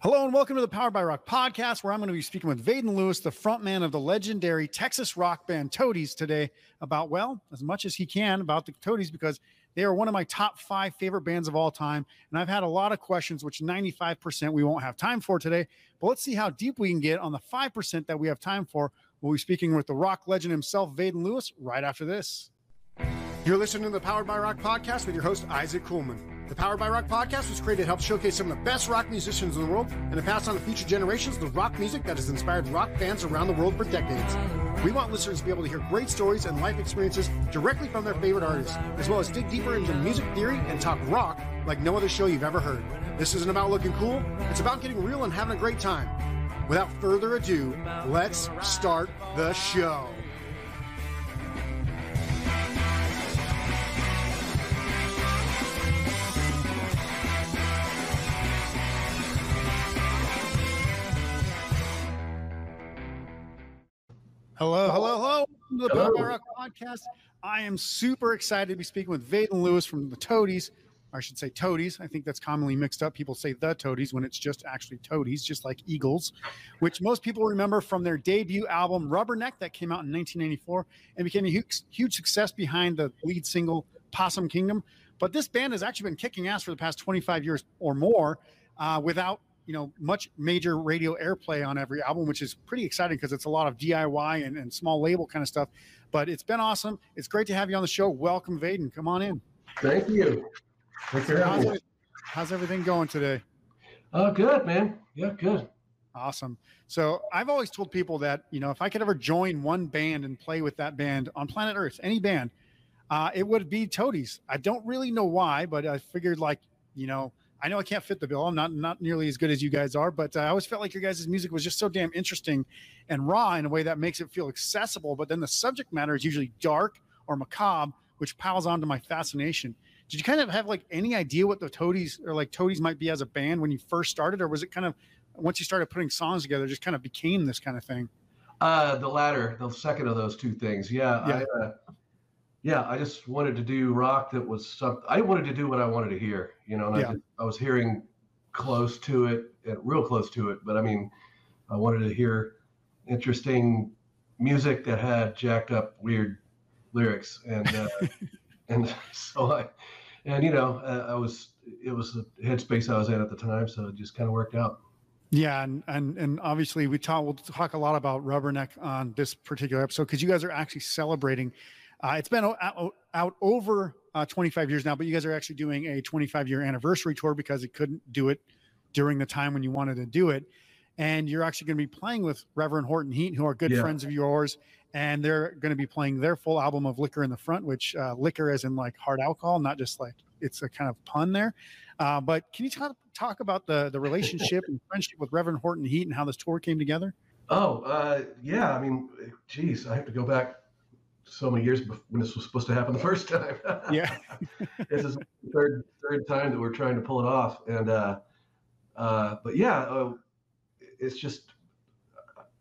Hello and welcome to the Powered by Rock podcast, where I'm going to be speaking with Vaden Lewis, the frontman of the legendary Texas rock band Toadies, today about, well, as much as he can about the Toadies because they are one of my top five favorite bands of all time. And I've had a lot of questions, which 95% we won't have time for today. But let's see how deep we can get on the 5% that we have time for. We'll be speaking with the rock legend himself, Vaden Lewis, right after this. You're listening to the Powered by Rock podcast with your host, Isaac Kuhlman. The Powered by Rock podcast was created to help showcase some of the best rock musicians in the world and to pass on to future generations the rock music that has inspired rock fans around the world for decades. We want listeners to be able to hear great stories and life experiences directly from their favorite artists, as well as dig deeper into music theory and talk rock like no other show you've ever heard. This isn't about looking cool, it's about getting real and having a great time. Without further ado, let's start the show. Hello, hello, hello. Welcome to the Power by Rock podcast. I am super excited to be speaking with Vaden Lewis from the Toadies. I should say Toadies. I think that's commonly mixed up. People say the Toadies when it's just actually Toadies, just like Eagles, which most people remember from their debut album Rubberneck that came out in 1994 and became a huge, huge success behind the lead single Possum Kingdom. But this band has actually been kicking ass for the past 25 years or more uh, without you know much major radio airplay on every album which is pretty exciting because it's a lot of diy and, and, small label kind of stuff. But it's been awesome. It's great to have you on the show. Welcome vaden. Come on in. Thank you. How's, everything, how's everything going today? Uh good man. Yeah good. Awesome. So i've always told people that you know if i could ever join one band and play with that band on planet earth any band uh, it would be toadies. I don't really know why but i figured like you know I know I can't fit the bill. I'm not not nearly as good as you guys are, but uh, I always felt like your guys' music was just so damn interesting and raw in a way that makes it feel accessible. But then the subject matter is usually dark or macabre, which piles onto my fascination. Did you kind of have like any idea what the Toadies or like Toadies might be as a band when you first started, or was it kind of once you started putting songs together, just kind of became this kind of thing? Uh, the latter, the second of those two things. Yeah, yeah. I, uh, yeah, I just wanted to do rock that was something. I wanted to do what I wanted to hear, you know. And yeah. I, I, was hearing close to it, and real close to it. But I mean, I wanted to hear interesting music that had jacked up, weird lyrics, and uh, and so I, and you know, uh, I was it was the headspace I was in at the time, so it just kind of worked out. Yeah, and and and obviously we talk we'll talk a lot about Rubberneck on this particular episode because you guys are actually celebrating uh, it's been out, out over uh, 25 years now, but you guys are actually doing a 25 year anniversary tour because it couldn't do it during the time when you wanted to do it. And you're actually going to be playing with Reverend Horton Heat, who are good yeah. friends of yours. And they're going to be playing their full album of Liquor in the Front, which uh, liquor as in like hard alcohol, not just like it's a kind of pun there. Uh, but can you talk, talk about the, the relationship and friendship with Reverend Horton Heat and how this tour came together? Oh, uh, yeah. I mean, geez, I have to go back so many years when this was supposed to happen the first time. yeah, this is the third third time that we're trying to pull it off, and uh, uh, but yeah, uh, it's just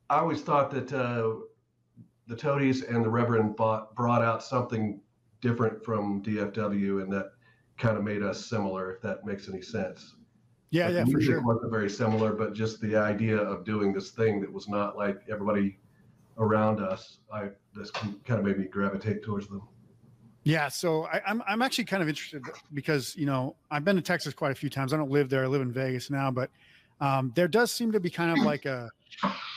I always thought that uh, the Toadies and the Reverend bought, brought out something different from DFW, and that kind of made us similar. If that makes any sense. Yeah, like yeah, for sure. wasn't very similar, but just the idea of doing this thing that was not like everybody around us, I this kind of made me gravitate towards them. Yeah, so I, am I'm, I'm actually kind of interested because you know I've been to Texas quite a few times. I don't live there; I live in Vegas now, but um, there does seem to be kind of like a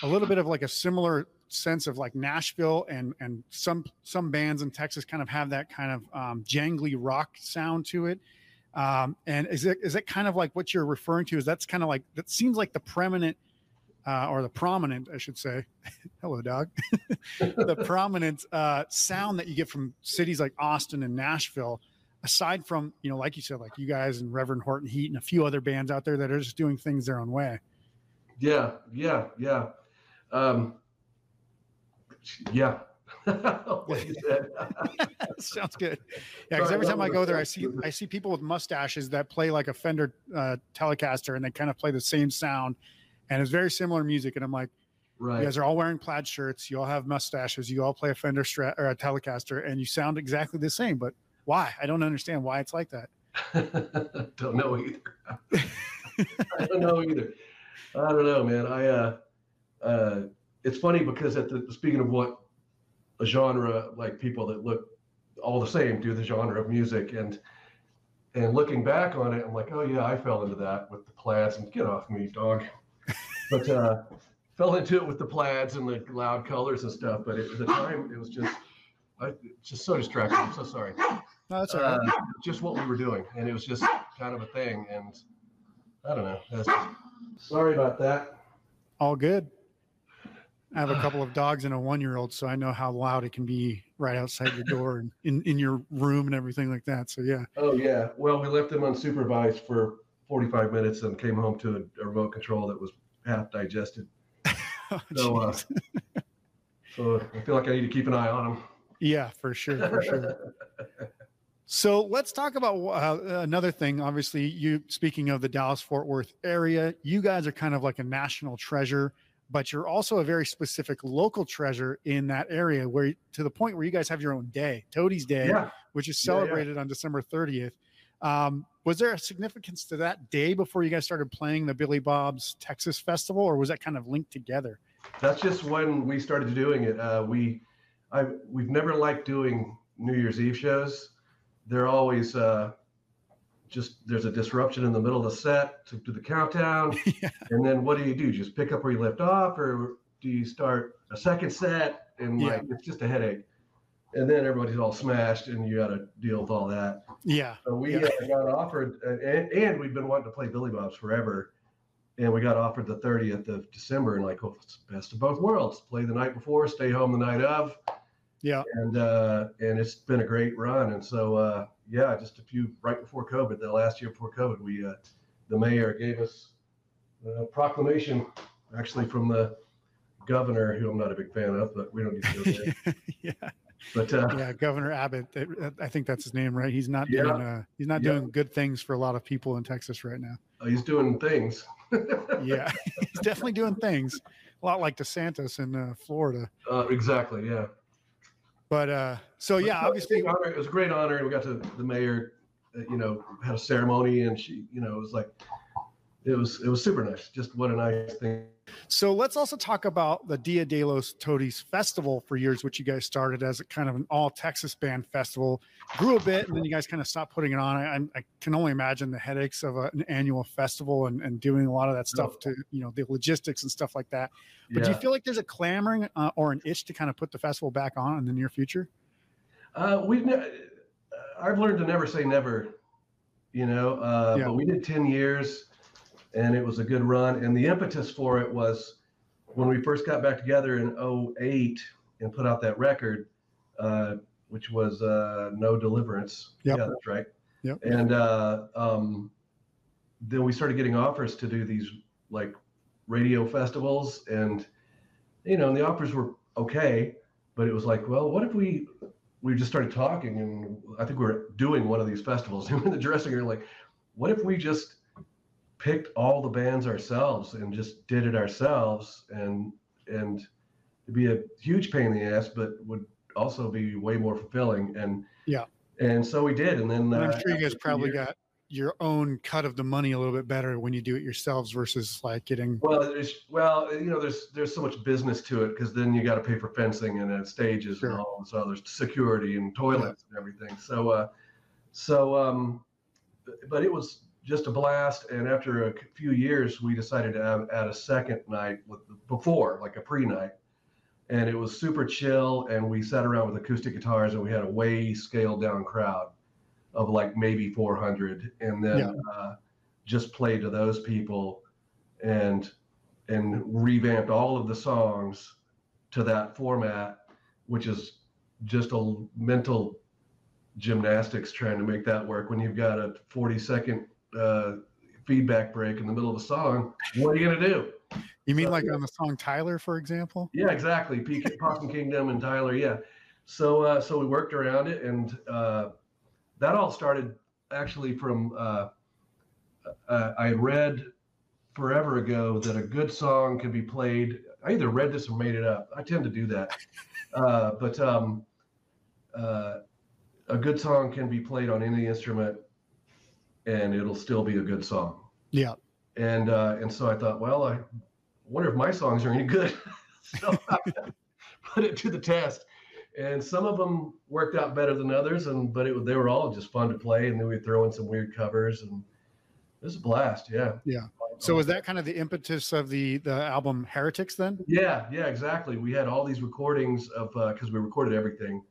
a little bit of like a similar sense of like Nashville and and some some bands in Texas kind of have that kind of um, jangly rock sound to it. Um, and is it is it kind of like what you're referring to? Is that's kind of like that seems like the preeminent uh, or the prominent, I should say, hello, dog, the prominent uh, sound that you get from cities like Austin and Nashville, aside from, you know, like you said, like you guys and Reverend Horton Heat and a few other bands out there that are just doing things their own way. Yeah, yeah, yeah. Um, yeah. Sounds good. Yeah, because every time I go there, I see I see people with mustaches that play like a Fender uh, Telecaster, and they kind of play the same sound and it's very similar music. And I'm like, right. you guys are all wearing plaid shirts. You all have mustaches. You all play a Fender Strat or a Telecaster, and you sound exactly the same. But why? I don't understand why it's like that. don't know either. I don't know either. I don't know, man. I uh, uh, it's funny because at the speaking of what a genre like people that look all the same do the genre of music and and looking back on it, I'm like, oh yeah, I fell into that with the plaids and get off me, dog. But uh, fell into it with the plaids and the loud colors and stuff. But it, at the time, it was just, I, just so distracting. I'm so sorry. No, that's all right. Uh, just what we were doing, and it was just kind of a thing. And I don't know. Just, sorry about that. All good. I have a couple of dogs and a one year old, so I know how loud it can be right outside your door and in, in your room and everything like that. So, yeah. Oh, yeah. Well, we left them unsupervised for 45 minutes and came home to a, a remote control that was half digested. oh, so, uh, so I feel like I need to keep an eye on them. Yeah, for sure. For sure. So let's talk about uh, another thing. Obviously, you speaking of the Dallas Fort Worth area, you guys are kind of like a national treasure but you're also a very specific local treasure in that area where to the point where you guys have your own day toadies day yeah. which is celebrated yeah, yeah. on december 30th um, was there a significance to that day before you guys started playing the billy bob's texas festival or was that kind of linked together? That's just when we started doing it. Uh, we i we've never liked doing new year's eve shows. They're always uh, just there's a disruption in the middle of the set to do the countdown. Yeah. and then what do you do? Just pick up where you left off or do you start a second set and yeah. like it's just a headache and then everybody's all smashed and you got to deal with all that yeah so we yeah. Uh, got offered uh, and, and we've been wanting to play billy bob's forever and we got offered the 30th of december and like oh it's best of both worlds play the night before stay home the night of yeah and uh and it's been a great run and so uh yeah, just a few right before COVID, the last year before COVID, we uh, the mayor gave us a proclamation, actually from the governor, who I'm not a big fan of, but we don't need to go there. yeah. But uh, yeah, Governor Abbott, I think that's his name, right? He's not yeah, doing uh, he's not yeah. doing good things for a lot of people in Texas right now. Uh, he's doing things. yeah, he's definitely doing things. A lot like DeSantis in uh, Florida. Uh, exactly. Yeah. But uh, so yeah, obviously it was a great honor. We got to the mayor, uh, you know, had a ceremony, and she, you know, it was like it was it was super nice. Just what a nice thing. So let's also talk about the Dia de los Toadies Festival for years, which you guys started as a kind of an all Texas band festival. Grew a bit, and then you guys kind of stopped putting it on. I, I can only imagine the headaches of a, an annual festival and, and doing a lot of that stuff to you know the logistics and stuff like that. But yeah. do you feel like there's a clamoring uh, or an itch to kind of put the festival back on in the near future? Uh, we've ne- I've learned to never say never, you know. Uh, yeah. But we did ten years and it was a good run. And the impetus for it was when we first got back together in 08 and put out that record, uh, which was uh, No Deliverance. Yep. Yeah, that's right. Yep. And uh, um, then we started getting offers to do these like radio festivals, and you know, and the offers were okay, but it was like, well, what if we we just started talking, and I think we are doing one of these festivals in the dressing room, like, what if we just picked all the bands ourselves and just did it ourselves and and it'd be a huge pain in the ass but would also be way more fulfilling and yeah and so we did and then i'm uh, sure you guys probably years, got your own cut of the money a little bit better when you do it yourselves versus like getting well there's well you know there's there's so much business to it because then you got to pay for fencing and uh, stages sure. and all so there's security and toilets yeah. and everything so uh so um but it was just a blast. And after a few years, we decided to add, add a second night with before, like a pre-night, and it was super chill. And we sat around with acoustic guitars, and we had a way scaled down crowd of like maybe 400, and then yeah. uh, just played to those people, and and revamped all of the songs to that format, which is just a mental gymnastics trying to make that work when you've got a 40 second uh, feedback break in the middle of a song, what are you going to do? You mean like on the song Tyler, for example? Yeah, exactly. Possum Kingdom and Tyler. Yeah. So uh, so we worked around it, and uh, that all started actually from uh, uh, I read forever ago that a good song can be played. I either read this or made it up. I tend to do that, uh, but um, uh, a good song can be played on any instrument and it'll still be a good song. Yeah. and uh, and so I thought, well, I wonder if my songs are any good. so I put it to the test, and some of them worked out better than others, and but it, they were all just fun to play, and then we throw in some weird covers, and it was a blast. Yeah. Yeah. So was that kind of the impetus of the the album Heretics then? Yeah, yeah, exactly. We had all these recordings of because uh, we recorded everything,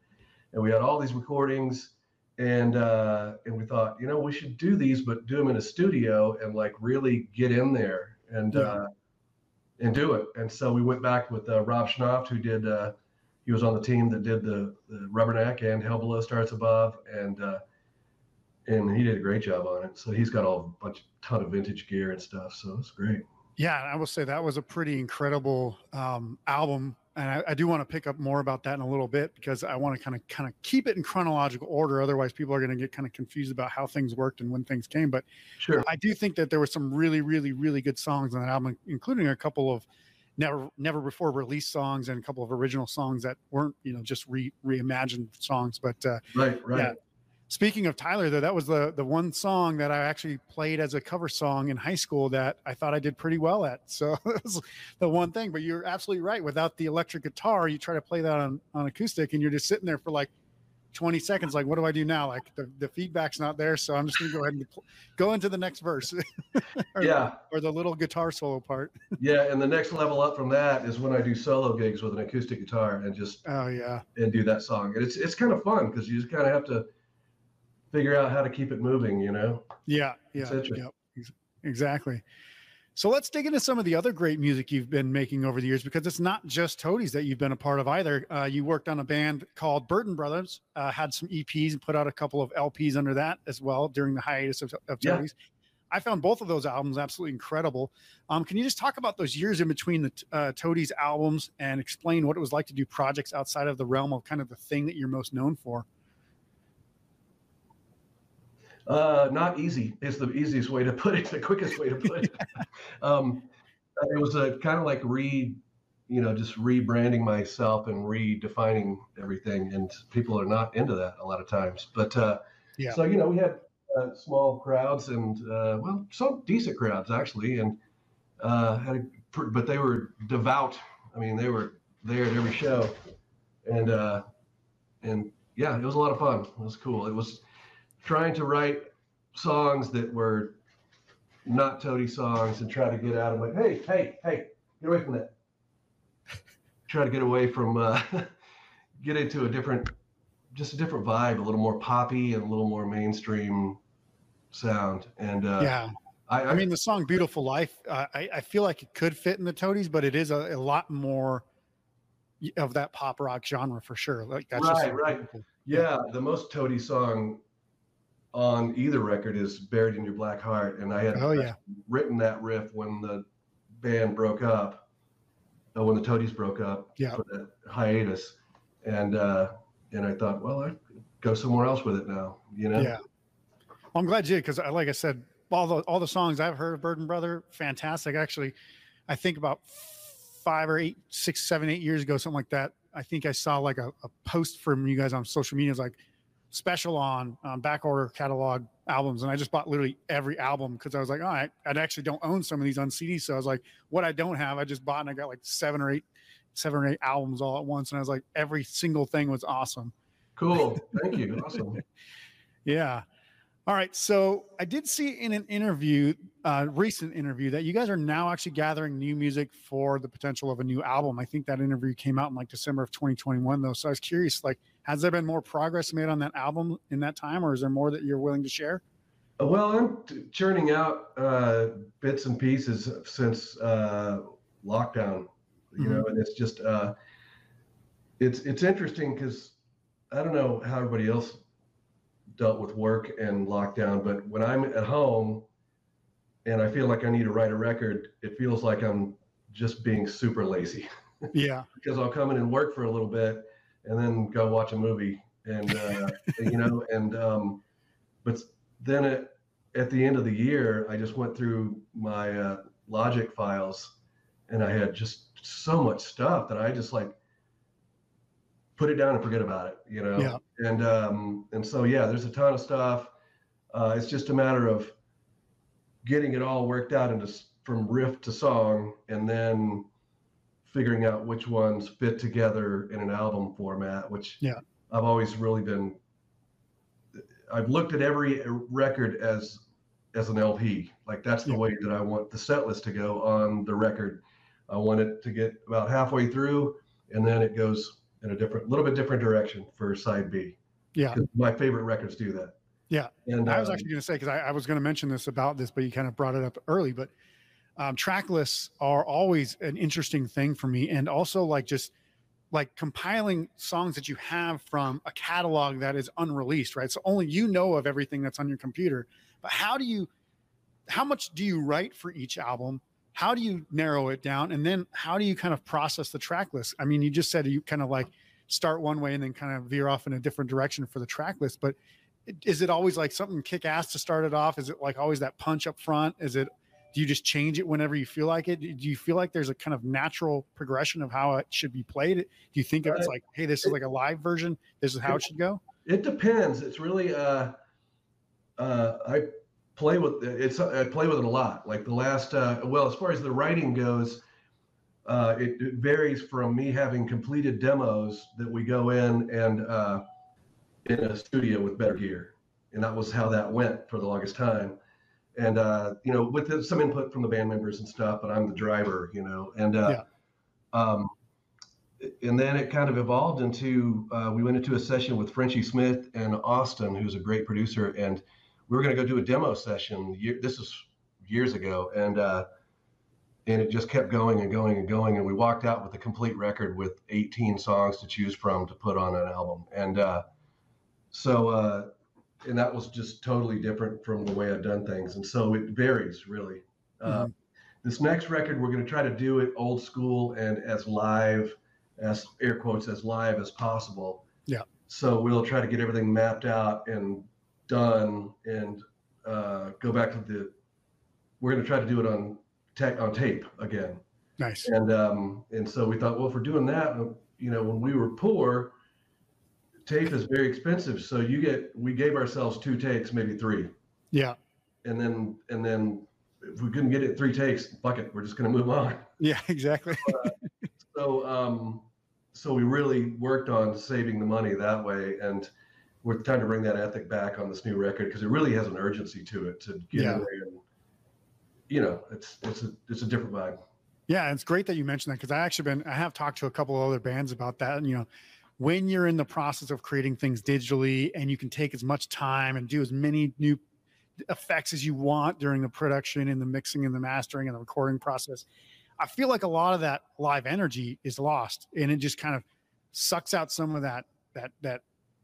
and we had all these recordings, and uh, and we thought, you know, we should do these, but do them in a studio and like really get in there and yeah. uh, and do it. And so we went back with uh, Rob Schnapf, who did. Uh, he was on the team that did the, the Rubberneck and Hell Below Stars Above, and uh, and he did a great job on it. So he's got a bunch, ton of vintage gear and stuff. So it's great. Yeah, I will say that was a pretty incredible um, album, and I, I do want to pick up more about that in a little bit because I want to kind of kind of keep it in chronological order. Otherwise, people are going to get kind of confused about how things worked and when things came. But sure, I do think that there were some really, really, really good songs on that album, including a couple of never never before released songs and a couple of original songs that weren't you know just re reimagined songs. But uh, right, right. Yeah, Speaking of Tyler, though, that was the the one song that I actually played as a cover song in high school that I thought I did pretty well at. So it was the one thing. But you're absolutely right. Without the electric guitar, you try to play that on, on acoustic, and you're just sitting there for like 20 seconds. Like, what do I do now? Like the, the feedback's not there, so I'm just gonna go ahead and go into the next verse. or, yeah, or the little guitar solo part. yeah, and the next level up from that is when I do solo gigs with an acoustic guitar and just oh yeah, and do that song. And it's it's kind of fun because you just kind of have to figure out how to keep it moving, you know? Yeah. Yeah. Yeah. Exactly. So let's dig into some of the other great music you've been making over the years because it's not just Toadies that you've been a part of either. Uh, you worked on a band called Burden Brothers, uh, had some EPs and put out a couple of LPs under that as well during the hiatus of, of Toadies. Yeah. I found both of those albums absolutely incredible. Um, can you just talk about those years in between the uh, Toadies albums and explain what it was like to do projects outside of the realm of kind of the thing that you're most known for? Uh, not easy is the easiest way to put it, the quickest way to put it. um, it was a kind of like re, you know, just rebranding myself and redefining everything. And people are not into that a lot of times. But uh, yeah. so, you know, we had uh, small crowds and, uh, well, some decent crowds actually. And uh, had a, but they were devout. I mean, they were there at every show. And, uh, and yeah, it was a lot of fun. It was cool. It was, trying to write songs that were not Toady songs and try to get out of like, hey, hey, hey, get away from that. try to get away from, uh, get into a different, just a different vibe, a little more poppy and a little more mainstream sound. And uh, yeah, I, I, I mean, the song "Beautiful Life," uh, I, I feel like it could fit in the Toadies, but it is a, a lot more of that pop rock genre for sure. Like that's right, right. Yeah, the most Toady song on either record is Buried in Your Black Heart. And I had oh, yeah. written that riff when the band broke up, uh, when the Toadies broke up yeah. for that hiatus. And, uh, and I thought, well, I go somewhere else with it now, you know? Yeah. Well, I'm glad you did. Cause like I said, all the, all the songs I've heard of Burden Brother, fantastic. Actually, I think about five or eight, six, seven, eight years ago, something like that. I think I saw like a, a post from you guys on social media. It's like, special on um, back order catalog albums. And i just bought literally every album because i was like all right i actually don't own some of these on cd so i was like what i don't have i just bought and i got like seven or eight seven or eight albums all at once. And i was like every single thing was awesome. Cool. Thank you. Awesome. Yeah. All right. So I did see in an interview, uh, recent interview, that you guys are now actually gathering new music for the potential of a new album. I think that interview came out in like December of 2021, though. So I was curious, like, has there been more progress made on that album in that time, or is there more that you're willing to share? Well, I'm t- churning out uh, bits and pieces since uh, lockdown, you mm-hmm. know, and it's just uh, it's it's interesting because I don't know how everybody else dealt with work and lockdown. But when I'm at home and I feel like I need to write a record, it feels like I'm just being super lazy. Yeah. because I'll come in and work for a little bit and then go watch a movie and, uh, you know, and, um, but then at, at the end of the year, I just went through my uh, logic files and I had just so much stuff that I just like put it down and forget about it, you know? Yeah. And, um, and so, yeah, there's a ton of stuff. Uh, it's just a matter of getting it all worked out into from riff to song, and then figuring out which ones fit together in an album format. Which yeah, I've always really been. I've looked at every record as as an LP. Like that's the yeah. way that I want the set list to go on the record. I want it to get about halfway through, and then it goes in a different, little bit different direction for side B. Yeah, my favorite records do that. Yeah, and I was um, actually going to say because I, I, was going to mention this about this, but you kind of brought it up early. But um, track lists are always an interesting thing for me, and also like just like compiling songs that you have from a catalog that is unreleased, right? So only you know of everything that's on your computer. But how do you, how much do you write for each album? How do you narrow it down? And then how do you kind of process the track list? I mean, you just said you kind of like start one way and then kind of veer off in a different direction for the track list, but is it always like something kick ass to start it off? Is it like always that punch up front? Is it do you just change it whenever you feel like it? Do you feel like there's a kind of natural progression of how it should be played? Do you think it's like, hey, this is like a live version? This is how it should go? It depends. It's really uh uh I play with it's I play with it a lot. Like the last uh well, as far as the writing goes, uh it, it varies from me having completed demos that we go in and uh in a studio with better gear. And that was how that went for the longest time. And, uh, you know, with some input from the band members and stuff, but I'm the driver, you know, and, uh, yeah. um, and then it kind of evolved into, uh, we went into a session with Frenchy Smith and Austin, who's a great producer. And we were going to go do a demo session. This is years ago. And, uh, and it just kept going and going and going and we walked out with a complete record with 18 songs to choose from to put on an album and uh, so, uh, and that was just totally different from the way I've done things. And so it varies really. Uh, mm-hmm. this next record, we're going to try to do it old school and as live, as air quotes, as live as possible. Yeah. So we'll try to get everything mapped out and done and uh, go back to the, we're going to try to do it on tech on tape again. Nice. And, um, and so we thought, well, if we're doing that, you know, when we were poor, tape is very expensive. So you get, we gave ourselves two takes, maybe three. Yeah. And then, and then if we couldn't get it three takes, bucket, we're just going to move on. Yeah, exactly. uh, so, um, so we really worked on saving the money that way. And we're trying to bring that ethic back on this new record because it really has an urgency to it to get yeah. there and, you know, it's, it's a, it's a different vibe. Yeah. It's great that you mentioned that because I actually been, I have talked to a couple of other bands about that. And, you know, when you're in the process of creating things digitally and you can take as much time and do as many new effects as you want during the production and the mixing and the mastering and the recording process i feel like a lot of that live energy is lost and it just kind of sucks out some of that that that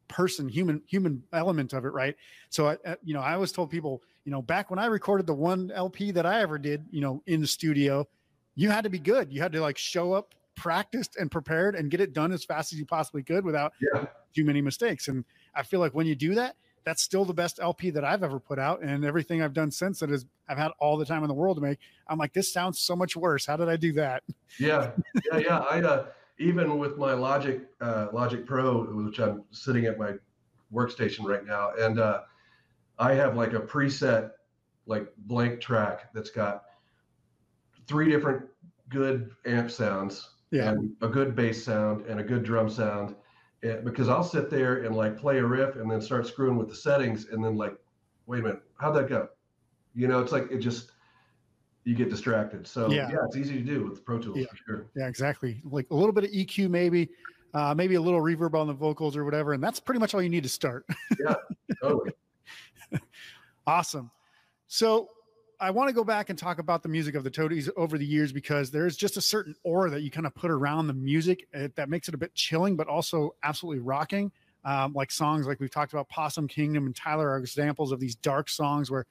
person human human element of it right? So I, uh, you know i always told people you know back when i recorded the one lp that i ever did you know in the studio you had to be good. You had to like show up practiced and prepared and get it done as fast as you possibly could without yeah. too many mistakes. And I feel like when you do that, that's still the best LP that I've ever put out. And everything I've done since that is I've had all the time in the world to make. I'm like, this sounds so much worse. How did I do that? Yeah. Yeah. Yeah. I, uh, even with my Logic, uh, Logic Pro, which I'm sitting at my workstation right now. And, uh, I have like a preset, like blank track that's got three different good amp sounds yeah. and a good bass sound and a good drum sound. And, because I'll sit there and like play a riff and then start screwing with the settings and then like, wait a minute, how'd that go? You know, it's like it just you get distracted. So yeah, yeah it's easy to do with Pro Tools yeah. for sure. Yeah, exactly. Like a little bit of EQ, maybe, uh, maybe a little reverb on the vocals or whatever, and that's pretty much all you need to start. yeah, totally. awesome. So I want to go back and talk about the music of the Toadies over the years because there's just a certain aura that you kind of put around the music eh, that makes it a bit chilling, but also absolutely rocking. Um, like songs like we've talked about, Possum Kingdom and Tyler are examples of these dark songs where,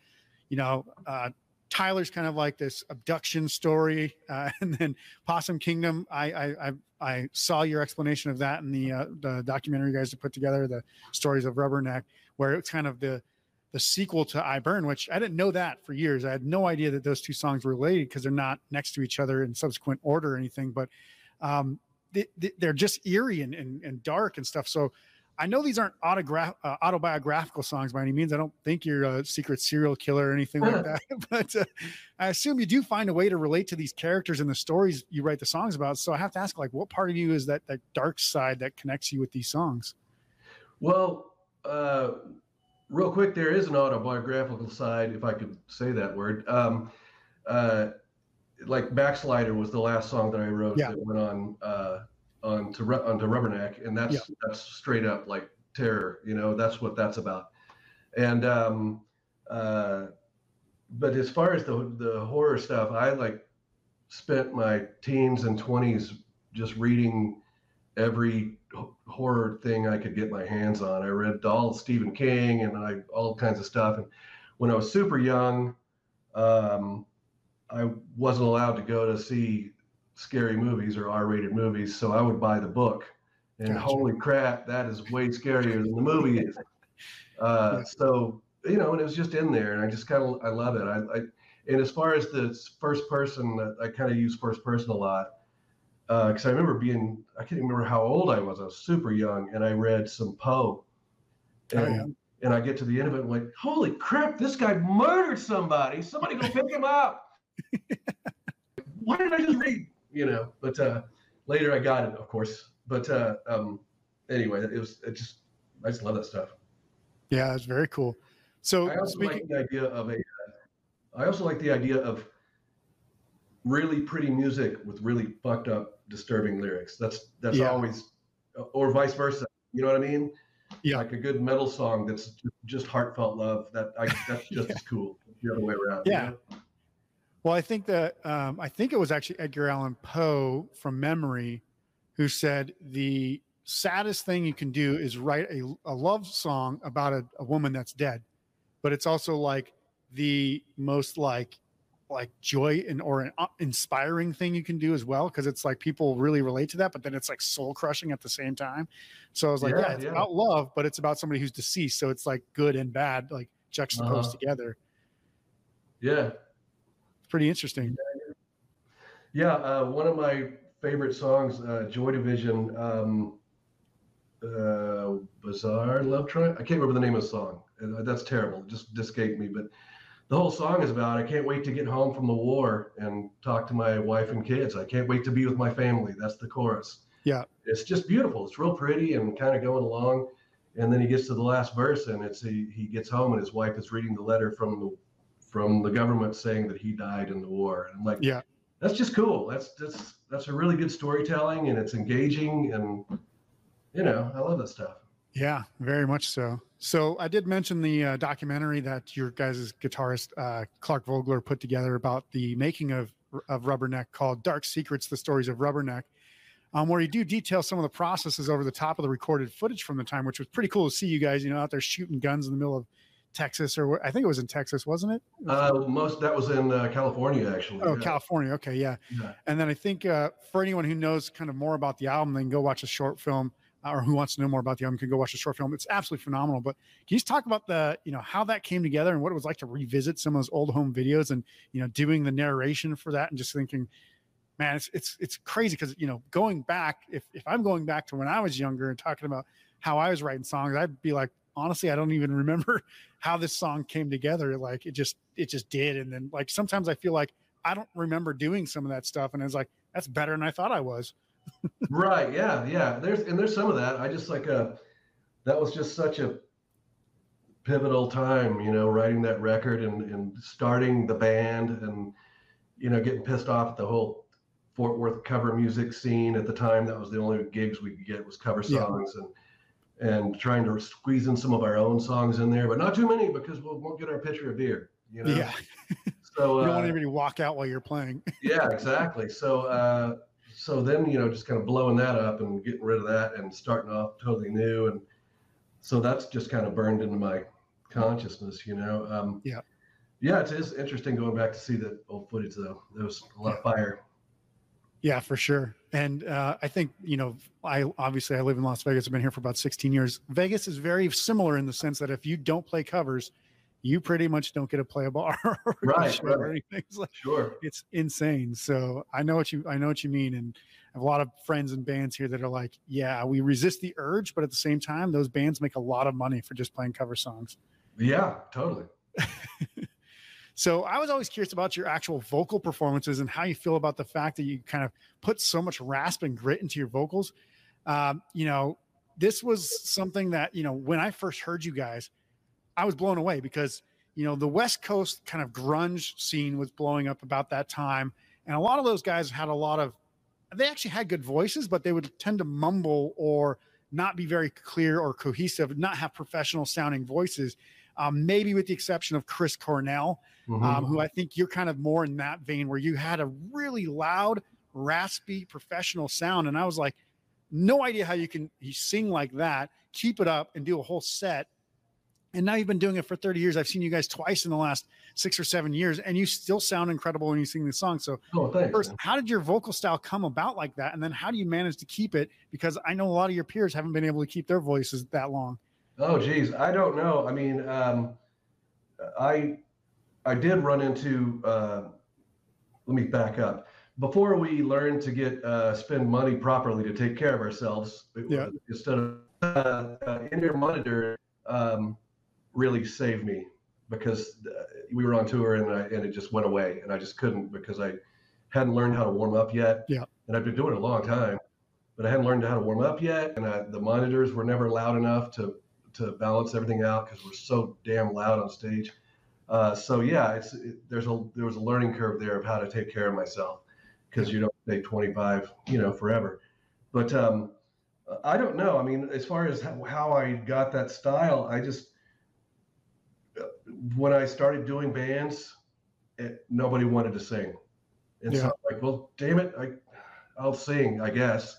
you know, uh, Tyler's kind of like this abduction story, uh, and then Possum Kingdom. I, I I I saw your explanation of that in the uh, the documentary you guys have put together, the stories of Rubberneck, where it's kind of the the sequel to I Burn, which I didn't know that for years. I had no idea that those two songs were related because they're not next to each other in subsequent order or anything. But um, they, are just eerie and, and, and, dark and stuff. So I know these aren't autograph uh, autobiographical songs by any means. I don't think you're a secret serial killer or anything like that. but uh, I assume you do find a way to relate to these characters and the stories you write the songs about. So I have to ask, like, what part of you is that that dark side that connects you with these songs? Well, uh, real quick, there is an autobiographical side, if I could say that word. Um, uh, like Backslider was the last song that I wrote yeah. that went on uh, onto onto Rubberneck, and that's yeah. that's straight up like terror. You know, that's what that's about. And um, uh, but as far as the the horror stuff, I like spent my teens and twenties just reading every horror thing I could get my hands on. I read all Stephen King and I all kinds of stuff. And when I was super young, um, I wasn't allowed to go to see scary movies or R-rated movies, so I would buy the book. And gotcha. holy crap, that is way scarier than the movie is. Uh, so you know, and it was just in there, and I just kind of I love it. I, I and as far as the first person, I kind of use first person a lot because uh, I remember being I can't even remember how old I was. I was super young, and I read some Poe, and, oh, yeah. and I get to the end of it, I'm like, holy crap, this guy murdered somebody! Somebody go pick him up. Why did I just read? You know, but uh, later I got it, of course. But uh, um, anyway, it was it just I just love that stuff. Yeah, it's very cool. So I also speaking- like the idea of a. Uh, I also like the idea of really pretty music with really fucked up, disturbing lyrics. That's that's yeah. always, or vice versa. You know what I mean? Yeah. Like a good metal song that's just heartfelt love. That I, that's just yeah. as cool. The other way around. Yeah. You know? Well, I think that um, I think it was actually Edgar Allan Poe from memory who said the saddest thing you can do is write a, a love song about a, a woman that's dead, but it's also like the most like like joy and or an uh, inspiring thing you can do as well because it's like people really relate to that but then it's like soul crushing at the same time. So i was like yeah, yeah it's yeah. about love but it's about somebody who's deceased so it's like good and bad like juxtaposed uh-huh. together. Yeah. It's pretty interesting. Yeah uh, one of my favorite songs uh, joy division um, uh, bizarre love triangle i can't remember the name of the song that's terrible. It just escaped me but the whole song is about I can't wait to get home from the war and talk to my wife and kids. I can't wait to be with my family. That's the chorus. Yeah. It's just beautiful. It's real pretty and kind of going along. And then he gets to the last verse and it's he, he gets home and his wife is reading the letter from the from the government saying that he died in the war. And I'm like, yeah, that's just cool. That's that's that's a really good storytelling and it's engaging and you know, I love that stuff. Yeah, very much so. So I did mention the uh, documentary that your guys' guitarist uh, Clark Vogeler put together about the making of of Rubberneck called "Dark Secrets: The Stories of Rubberneck," um, where you do detail some of the processes over the top of the recorded footage from the time, which was pretty cool to see you guys, you know, out there shooting guns in the middle of Texas, or I think it was in Texas, wasn't it? Uh, most that was in uh, California, actually. Oh, yeah. California. Okay, yeah. yeah. And then I think uh, for anyone who knows kind of more about the album, then go watch a short film or who wants to know more about the album can go watch the short film. It's absolutely phenomenal. But can you just talk about the, you know, how that came together and what it was like to revisit some of those old home videos and, you know, doing the narration for that and just thinking, man, it's it's it's crazy because you know, going back, if if I'm going back to when I was younger and talking about how I was writing songs, I'd be like, honestly, I don't even remember how this song came together. Like it just it just did. And then like sometimes I feel like I don't remember doing some of that stuff. And it's like, that's better than I thought I was right. Yeah. Yeah. There's and there's some of that. I just like a uh, that was just such a pivotal time, you know, writing that record and and starting the band and you know getting pissed off at the whole Fort Worth cover music scene at the time. That was the only gigs we could get was cover songs yeah. and and trying to squeeze in some of our own songs in there, but not too many because we'll, won't get our pitcher of beer. You know? Yeah. So you don't uh, want anybody to walk out while you're playing. yeah, exactly. So uh, so then you know just kind of blowing that up and getting rid of that and starting off totally new. And so that's just kind of burned into my consciousness you know um, yeah. yeah it is interesting going back to see that old footage though. There was a lot of fire. Yeah for sure. And uh, i think you know i obviously i live in las vegas. I've been here for about 16 years. Vegas is very similar in the sense that if you don't play covers you pretty much don't get to play a bar or, right, right. or anything. It's like, sure. It's insane. So I know what you I know what you mean. And I have a lot of friends and bands here that are like, yeah, we resist the urge, but at the same time, those bands make a lot of money for just playing cover songs. Yeah, totally. so I was always curious about your actual vocal performances and how you feel about the fact that you kind of put so much rasp and grit into your vocals. Um, you know, this was something that, you know, when I first heard you guys, I was blown away because, you know, the West Coast kind of grunge scene was blowing up about that time. And a lot of those guys had a lot of, they actually had good voices, but they would tend to mumble or not be very clear or cohesive, not have professional sounding voices. Um, maybe with the exception of Chris Cornell, um, mm-hmm. um, who I think you're kind of more in that vein where you had a really loud, raspy, professional sound. And I was like, no idea how you can you sing like that, keep it up, and do a whole set. And now you've been doing it for 30 years. I've seen you guys twice in the last six or seven years, and you still sound incredible when you sing the song. So, oh, first, how did your vocal style come about like that? And then, how do you manage to keep it? Because I know a lot of your peers haven't been able to keep their voices that long. Oh, geez, I don't know. I mean, um, I I did run into. Uh, let me back up before we learn to get uh, spend money properly to take care of ourselves, yeah. instead of uh, uh, in-ear monitor um, really saved me because uh, we were on tour and I, and it just went away and I just couldn't because I hadn't learned how to warm up yet. Yeah, and I've been doing it a long time, but I hadn't learned how to warm up yet, and I, the monitors were never loud enough to to balance everything out because we're so damn loud on stage. Uh, so yeah, it's it, there's a there was a learning curve there of how to take care of myself because you don't stay 25, you know, forever. But um, I don't know. I mean, as far as how I got that style, I just when I started doing bands, it, nobody wanted to sing, and yeah. so I'm like, well, damn it, I I'll sing, I guess.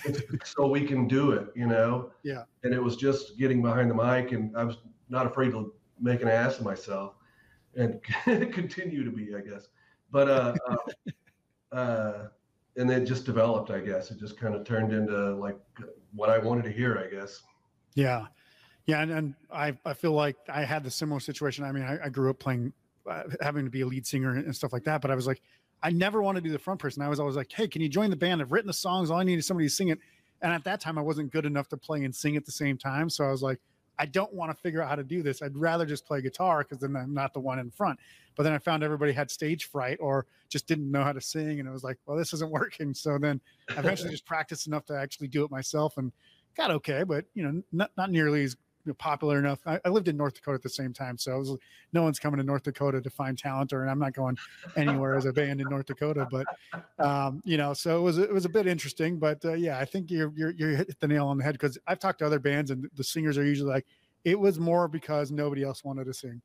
so we can do it, you know. Yeah. And it was just getting behind the mic, and I was not afraid to make an ass of myself, and continue to be, I guess. But uh, uh uh, and it just developed. I guess it just kind of turned into like what I wanted to hear. I guess. Yeah, yeah, and, and I I feel like I had the similar situation. I mean, I, I grew up playing, uh, having to be a lead singer and, and stuff like that. But I was like, I never wanted to be the front person. I was always like, hey, can you join the band? I've written the songs. All I need is somebody to sing it. And at that time, I wasn't good enough to play and sing at the same time. So I was like, I don't want to figure out how to do this. I'd rather just play guitar because then I'm not the one in front. But then I found everybody had stage fright or just didn't know how to sing. And it was like, well, this isn't working. So then I eventually just practiced enough to actually do it myself and got okay, but you know, not, not nearly as popular enough. I, I, lived in North Dakota at the same time, so was, no one's coming to North Dakota to find talent, or and I'm not going anywhere as a band in North Dakota. But um, you know, so it was it was a bit interesting. But uh, yeah, I think you're you're you hit the nail on the head because I've talked to other bands and the singers are usually like, it was more because nobody else wanted to sing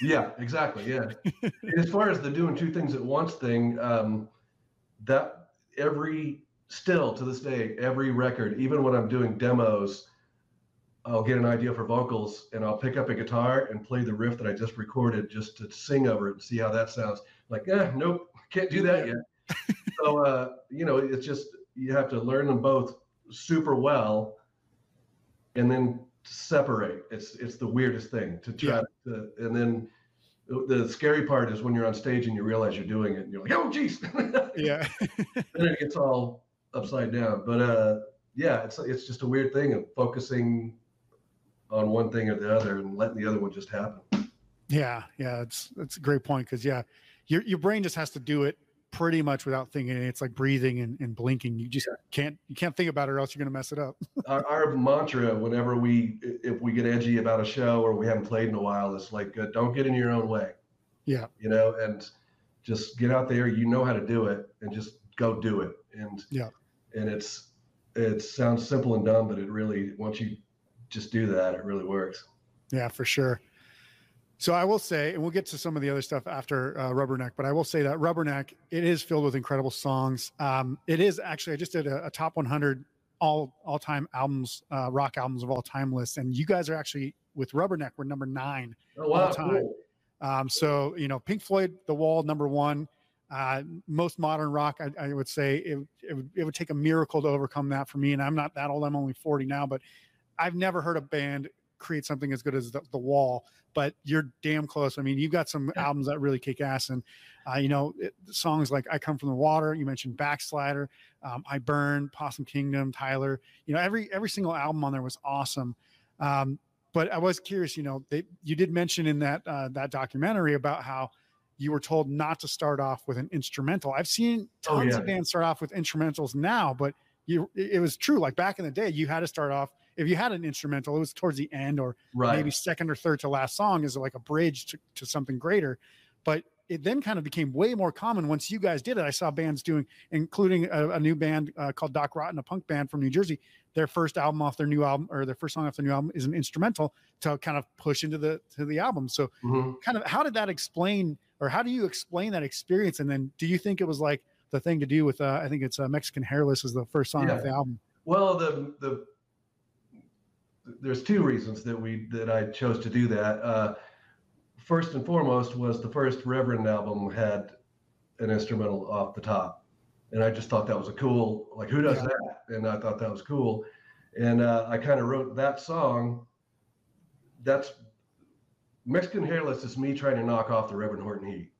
yeah, exactly. Yeah. as far as the doing two things at once thing, um, that every still to this day, every record, even when I'm doing demos, I'll get an idea for vocals and I'll pick up a guitar and play the riff that I just recorded just to sing over it and see how that sounds. Like, eh, nope, can't do that yet. so, uh, you know, it's just you have to learn them both super well and then separate. It's it's the weirdest thing to try yeah. to, and then the scary part is when you're on stage and you realize you're doing it and you're like, oh geez. yeah. then it gets all upside down. But uh yeah, it's it's just a weird thing of focusing on one thing or the other and letting the other one just happen. Yeah, yeah, it's it's a great point because yeah, your your brain just has to do it pretty much without thinking. It's like breathing and, and blinking. You just yeah. can't you can't think about it or else you're gonna mess it up. our, our, mantra, whenever we if we get edgy about a show or we haven't played in a while, is like uh, don't get in your own way. Yeah, you know, and just get out there. You know how to do it, and just go do it. And yeah, and it's it sounds simple and dumb, but it really once you just do that, it really works. Yeah, for sure. So I will say, and we'll get to some of the other stuff after uh, Rubberneck, but I will say that Rubberneck it is filled with incredible songs. Um, it is actually I just did a, a top 100 all all time albums, uh, rock albums of all time list, and you guys are actually with Rubberneck we're number nine oh, wow, all time. Cool. Um, so you know, Pink Floyd, The Wall, number one. Uh, most modern rock, I, I would say it, it, would, it would take a miracle to overcome that for me. And I'm not that old; I'm only 40 now, but I've never heard a band create something as good as the, the Wall, but you're damn close. I mean, you've got some albums that really kick ass, and uh, you know it, songs like "I Come from the Water." You mentioned "Backslider," um, "I Burn," "Possum Kingdom," Tyler. You know, every every single album on there was awesome. Um, but I was curious. You know, they you did mention in that uh, that documentary about how you were told not to start off with an instrumental. I've seen tons oh, yeah. of bands start off with instrumentals now, but you it was true. Like back in the day, you had to start off if you had an instrumental, it was towards the end or right. maybe second or third to last song is like a bridge to, to something greater. But it then kind of became way more common once you guys did it. I saw bands doing, including a, a new band uh, called Doc Rotten, a punk band from New Jersey. Their first album off their new album, or their first song off their new album, is an instrumental to kind of push into the to the album. So, mm-hmm. kind of, how did that explain, or how do you explain that experience? And then, do you think it was like the thing to do with? Uh, I think it's uh, Mexican Hairless is the first song yeah. off the album. Well, the the there's two reasons that we that I chose to do that. Uh, first and foremost was the first Reverend album had an instrumental off the top, and I just thought that was a cool like who does yeah. that? And I thought that was cool, and uh, I kind of wrote that song. That's Mexican Hairless is me trying to knock off the Reverend Horton Heat.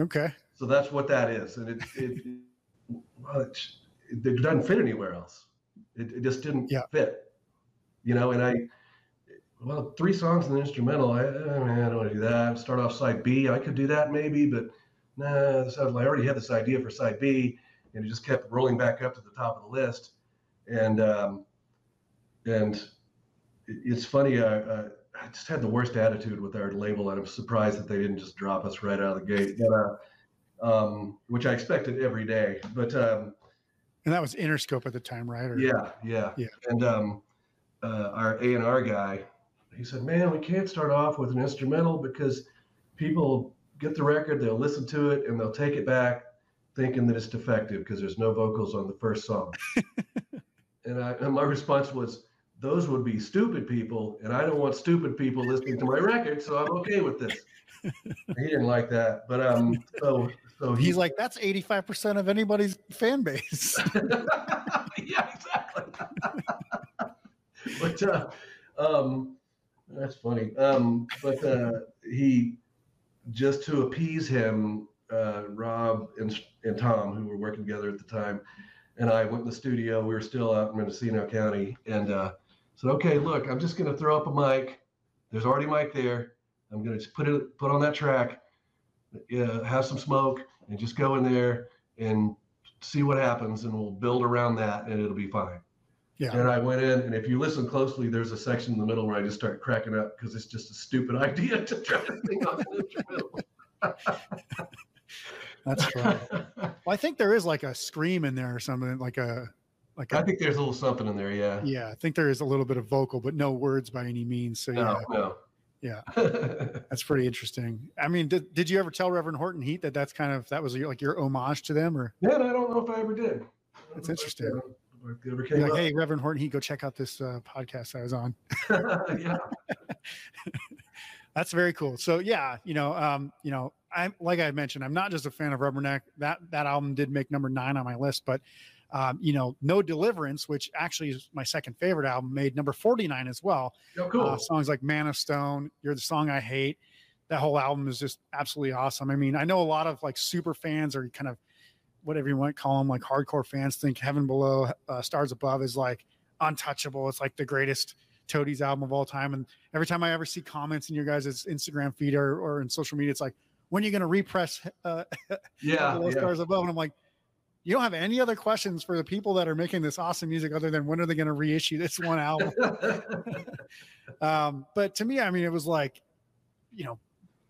Okay. So that's what that is, and it it, well, it, it doesn't fit anywhere else. It, it just didn't yeah. fit you know, and I, well, three songs in the instrumental. I, I, mean, I don't want to do that. Start off side B. I could do that maybe, but nah. I already had this idea for side B, and it just kept rolling back up to the top of the list. And um, and it's funny. I, I just had the worst attitude with our label, and I'm surprised that they didn't just drop us right out of the gate. But, uh, um, which I expected every day. But um, and that was Interscope at the time, right? Or, yeah, yeah, yeah. And um, uh, our A and R guy, he said, "Man, we can't start off with an instrumental because people get the record, they'll listen to it, and they'll take it back thinking that it's defective because there's no vocals on the first song." and, I, and my response was, "Those would be stupid people, and I don't want stupid people listening to my record, so I'm okay with this." he didn't like that, but um, so so he, he's like, "That's 85 percent of anybody's fan base." yeah, exactly. but uh, um, that's funny. Um, but uh, he just to appease him, uh, Rob and, and Tom, who were working together at the time, and I went in the studio. We were still out in Mendocino County, and uh, said, "Okay, look, I'm just going to throw up a mic. There's already a mic there. I'm going to just put it put on that track, uh, have some smoke, and just go in there and see what happens, and we'll build around that, and it'll be fine." Yeah. And I went in, and if you listen closely, there's a section in the middle where I just start cracking up because it's just a stupid idea to try to sing on instrumental. That's right. well, I think there is like a scream in there or something, like a like I think there's a little something in there, yeah. Yeah, I think there is a little bit of vocal, but no words by any means. So no, yeah. No. Yeah, that's pretty interesting. I mean, did, did you ever tell Reverend Horton Heat that that's kind of that was like your homage to them, or? Yeah, I don't know if I ever did. It's interesting like, hey, Reverend Horton, he go check out this uh, podcast I was on. yeah, that's very cool. So yeah, you know, um, you know, I'm like I mentioned, I'm not just a fan of Rubberneck. That that album did make number nine on my list, but um, you know, No Deliverance, which actually is my second favorite album, made number 49 as well. Oh, cool. Uh, songs like Man of Stone, You're the Song I Hate. That whole album is just absolutely awesome. I mean, I know a lot of like super fans are kind of whatever you want to call them, like hardcore fans think Heaven Below, uh, Stars Above is like untouchable. It's like the greatest Toadies album of all time. And every time I ever see comments in your guys' Instagram feed or, or in social media, it's like, when are you going to repress uh, yeah, yeah. Stars Above? And I'm like, you don't have any other questions for the people that are making this awesome music other than when are they going to reissue this one album? um, but to me, I mean, it was like, you know,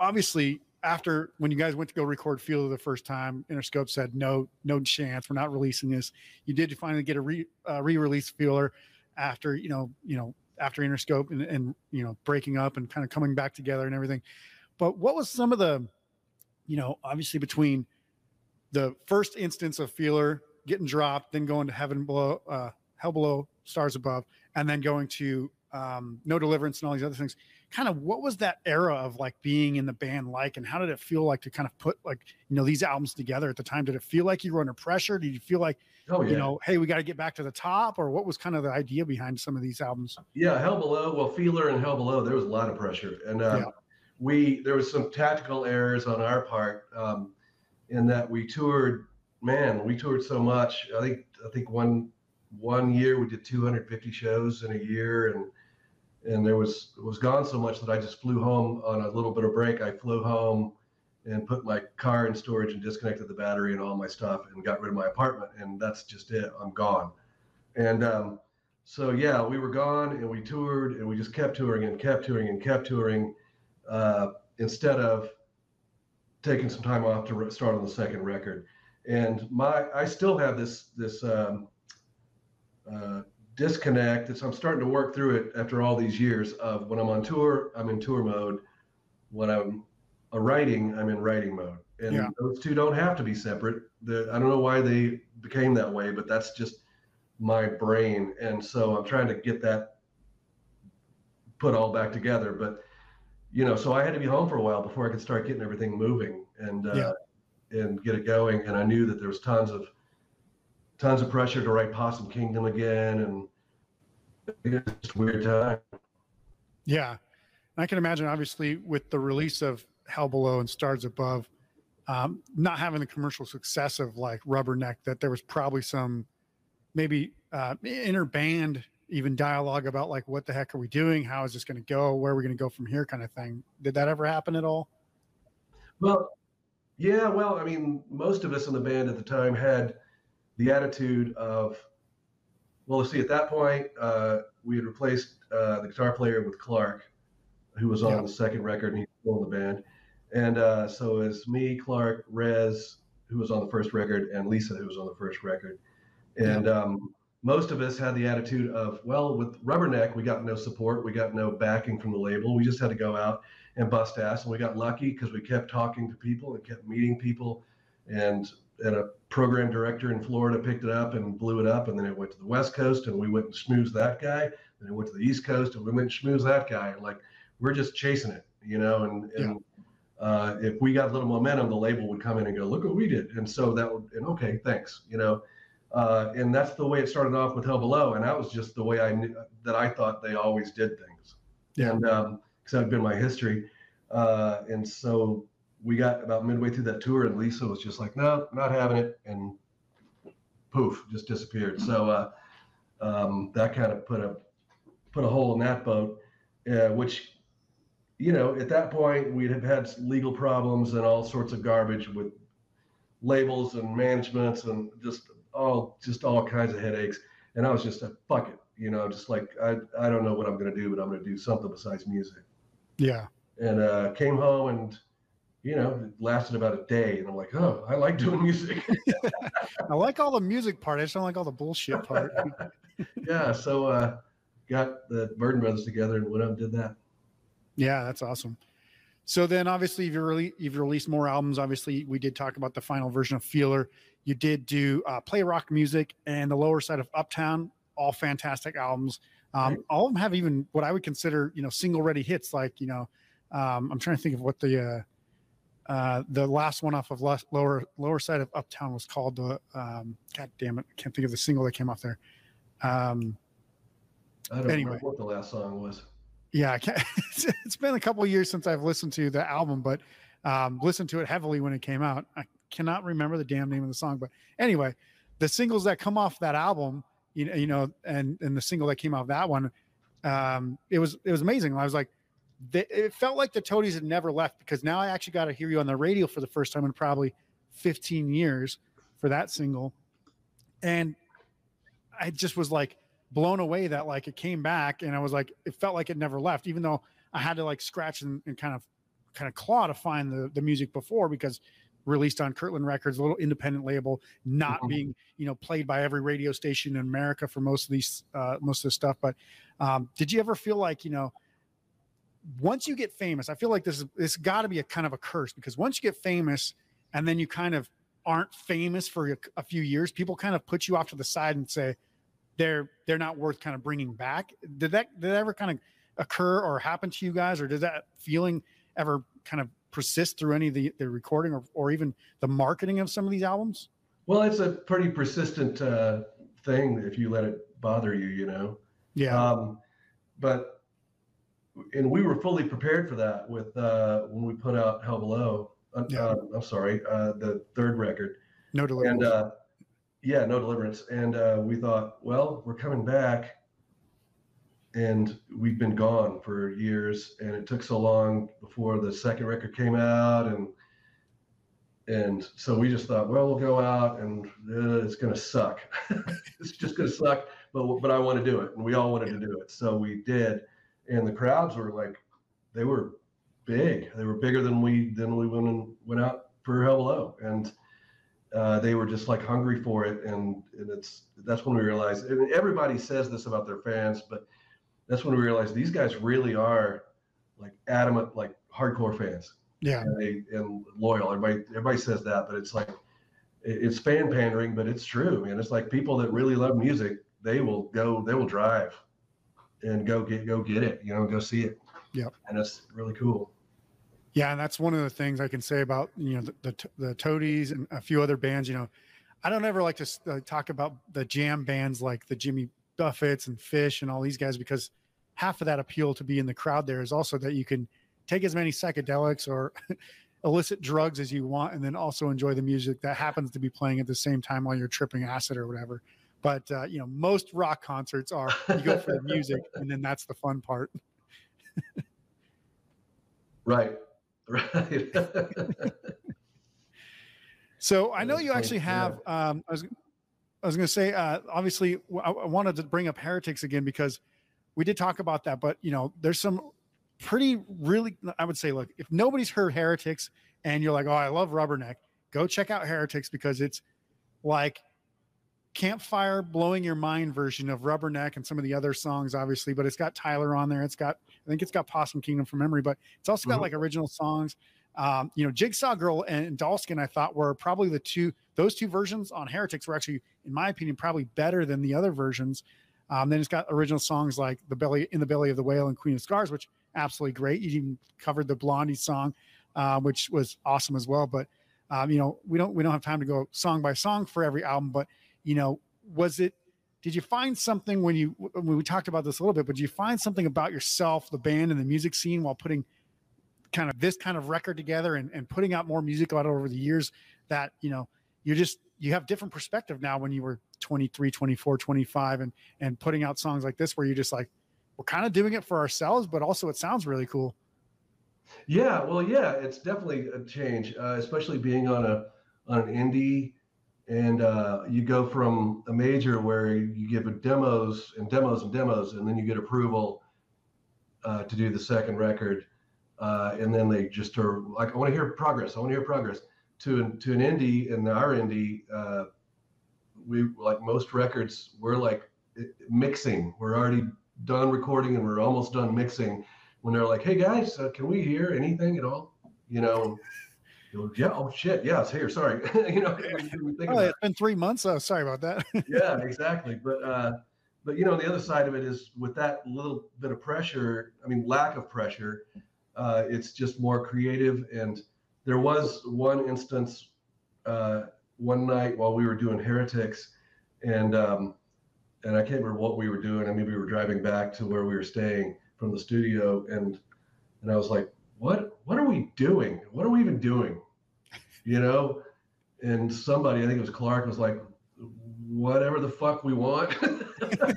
obviously after when you guys went to go record Feeler the first time, Interscope said no, no chance, we're not releasing this. You did finally get a re uh, re-release Feeler after you know you know after Interscope and, and you know breaking up and kind of coming back together and everything. But what was some of the, you know, obviously between the first instance of Feeler getting dropped, then going to Heaven Below, uh, Hell Below, Stars Above, and then going to um, No Deliverance and all these other things. Kind of what was that era of like being in the band like, and how did it feel like to kind of put like you know these albums together at the time? Did it feel like you were under pressure? Did you feel like oh, yeah. you know, hey, we got to get back to the top, or what was kind of the idea behind some of these albums? Yeah, Hell Below, well, Feeler and Hell Below, there was a lot of pressure, and um, yeah. we there was some tactical errors on our part um, in that we toured. Man, we toured so much. I think I think one one year we did 250 shows in a year and and there was was gone so much that I just flew home on a little bit of break. I flew home and put my car in storage and disconnected the battery and all my stuff and got rid of my apartment and that's just it. I'm gone. And um, so yeah, we were gone and we toured and we just kept touring and kept touring and kept touring uh, instead of taking some time off to start on the second record. And my I still have this this um, uh, disconnect. It's, I'm starting to work through it after all these years of when I'm on tour, I'm in tour mode. When I'm a writing, I'm in writing mode. And yeah. those two don't have to be separate. The, I don't know why they became that way, but that's just my brain. And so I'm trying to get that put all back together. But, you know, so I had to be home for a while before I could start getting everything moving and, uh, yeah. and get it going. And I knew that there was tons of, tons of pressure to write Possum Kingdom again, and it's just a weird time. Yeah, I can imagine. Obviously, with the release of Hell Below and Stars Above, um, not having the commercial success of like Rubberneck, that there was probably some maybe uh, inner band even dialogue about like what the heck are we doing how is this going to go where are we going to go from here kind of thing did that ever happen at all well yeah well i mean most of us in the band at the time had the attitude of, well, let's see, at that point, uh, we had replaced uh, the guitar player with Clark, who was on yeah. the second record, and he's still in the band. And uh, so it's me, Clark, Rez, who was on the first record, and Lisa, who was on the first record. And yeah. um, most of us had the attitude of, well, with Rubberneck, we got no support, we got no backing from the label. We just had to go out and bust ass, and we got lucky because we kept talking to people and kept meeting people, and and a program director in Florida picked it up and blew it up, and then it went to the West Coast, and we went and schmoozed that guy. Then it went to the East Coast, and we went and schmoozed that guy. And like we're just chasing it, you know. And, and yeah. uh, if we got a little momentum, the label would come in and go, "Look what we did," and so that would, and okay, thanks, you know. Uh, and that's the way it started off with Hell Below, and that was just the way I knew that I thought they always did things. Yeah. And because um, that had been my history, uh, and so we got about midway through that tour, and Lisa was just like, "No, not having it," and poof, just disappeared. So uh, um, that kind of put a put a hole in that boat, uh, which you know at that point we'd have had legal problems and all sorts of garbage with labels and managements and just all just all kinds of headaches. And I was just a fuck it, you know, just like I I don't know what I'm gonna do, but I'm gonna do something besides music. Yeah. And uh, came home and you know, it lasted about a day. And I'm like, oh, I like doing music. I like all the music part. I just don't like all the bullshit part. yeah. So uh got the Burden Brothers together and went out and did that. Yeah, that's awesome. So then obviously you've, rele- you've released more albums. Obviously, we did talk about the final version of Feeler. You did do uh, Play Rock Music and the lower side of Uptown, all fantastic albums. Um, right. All of them have even what I would consider, you know, single ready hits. Like, you know, um, I'm trying to think of what the uh, uh, the last one off of lower lower side of Uptown was called the um, God damn it, I can't think of the single that came off there. Um, I don't anyway. remember what the last song was. Yeah, I can't, it's, it's been a couple years since I've listened to the album, but um, listened to it heavily when it came out. I cannot remember the damn name of the song, but anyway, the singles that come off that album, you know, you know, and and the single that came off that one, um, it was it was amazing. I was like, it felt like the Toadies had never left because now I actually got to hear you on the radio for the first time in probably 15 years for that single. And I just was like blown away that like it came back and I was like, it felt like it never left, even though I had to like scratch and, and kind of kind of claw to find the, the music before because released on Kirtland Records, a little independent label, not mm-hmm. being you know played by every radio station in America for most of these uh, most of the stuff. But um, did you ever feel like you know once you get famous, I feel like this is this got to be a kind of a curse because once you get famous and then you kind of aren't famous for a, a, few years, people kind of put you off to the side and say, they're they're not worth kind of bringing back. Did that did that ever kind of occur or happen to you guys, or did that feeling ever kind of persist through any of the, the recording or, or even the marketing of some of these albums? Well, it's a pretty persistent uh, thing if you let it bother you, you know. Yeah. Um, but and we were fully prepared for that with uh, when we put out Hell Below. Uh, yeah. uh, I'm sorry, uh, the third record. No deliverance. And uh, yeah, no deliverance. And uh, we thought, well, we're coming back, and we've been gone for years, and it took so long before the second record came out, and and so we just thought, well, we'll go out, and uh, it's going to suck. it's just going to suck, but but I want to do it, and we all wanted to do it, so we did, and the crowds were like, they were big. They were bigger than we than we went and went out for Hell Below, and uh, they were just like hungry for it, and and it's that's when we realized. Mean, everybody says this about their fans, but that's when we realized these guys really are like adamant, like hardcore fans yeah, and, they, and loyal. Everybody everybody says that, but it's like it's fan pandering, but it's true, man. It's like people that really love music, they will go, they will drive and go get go get it, you know, go see it. Yeah, and it's really cool. Yeah, and that's one of the things I can say about you know the the, the Toadies and a few other bands. You know, I don't ever like to uh, talk about the jam bands like the Jimmy Buffetts and Phish and all these guys because half of that appeal to be in the crowd there is also that you can take as many psychedelics or illicit drugs as you want and then also enjoy the music that happens to be playing at the same time while you're tripping acid or whatever but uh, you know most rock concerts are you go for the music and then that's the fun part. Right right. So i know you actually have um, i was i was going to say uh, obviously I, I wanted to bring up heretics again because we did talk about that but you know there's some pretty really i would say look if nobody's heard heretics and you're like oh i love rubberneck go check out heretics because it's like campfire blowing your mind version of rubberneck and some of the other songs obviously but it's got tyler on there it's got i think it's got possum kingdom from memory but it's also got mm-hmm. like original songs um, you know jigsaw girl and dollskin i thought were probably the two those two versions on heretics were actually in my opinion probably better than the other versions um, then it's got original songs like the belly in the belly of the whale and queen of scars which absolutely great. You even covered the Blondie song, uh, which was awesome as well. But um, you know, we don't we don't have time to go song by song for every album. But you know, was it? Did you find something when you when we talked about this a little bit? But did you find something about yourself, the band, and the music scene while putting kind of this kind of record together and, and putting out more music out over the years that you know you're just you have different perspective now when you were 23 24 25 and and putting out songs like this where you're just like we're kind of doing it for ourselves, but also it sounds really cool. Yeah, well, yeah, it's definitely a change, uh, especially being on a on an indie, and uh, you go from a major where you give demos and demos and demos, and then you get approval uh, to do the second record, uh, and then they just are like, I want to hear progress. I want to hear progress. To to an indie and our indie, uh, we like most records, we're like mixing. We're already done recording and we're almost done mixing when they're like, "Hey guys, uh, can we hear anything at all?" You know, yeah, oh shit, yeah, it's here. Sorry, you know. oh, it's been three months. Oh, sorry about that. yeah, exactly. But uh, but you know, the other side of it is with that little bit of pressure. I mean, lack of pressure. Uh, it's just more creative. And there was one instance uh, one night while we were doing Heretics, and um, and I can't remember what we were doing. I mean, we were driving back to where we were staying from the studio, and and I was like, "What? What are we doing? What are we even doing?" You know. And somebody, I think it was Clark, was like, "Whatever the fuck we want." and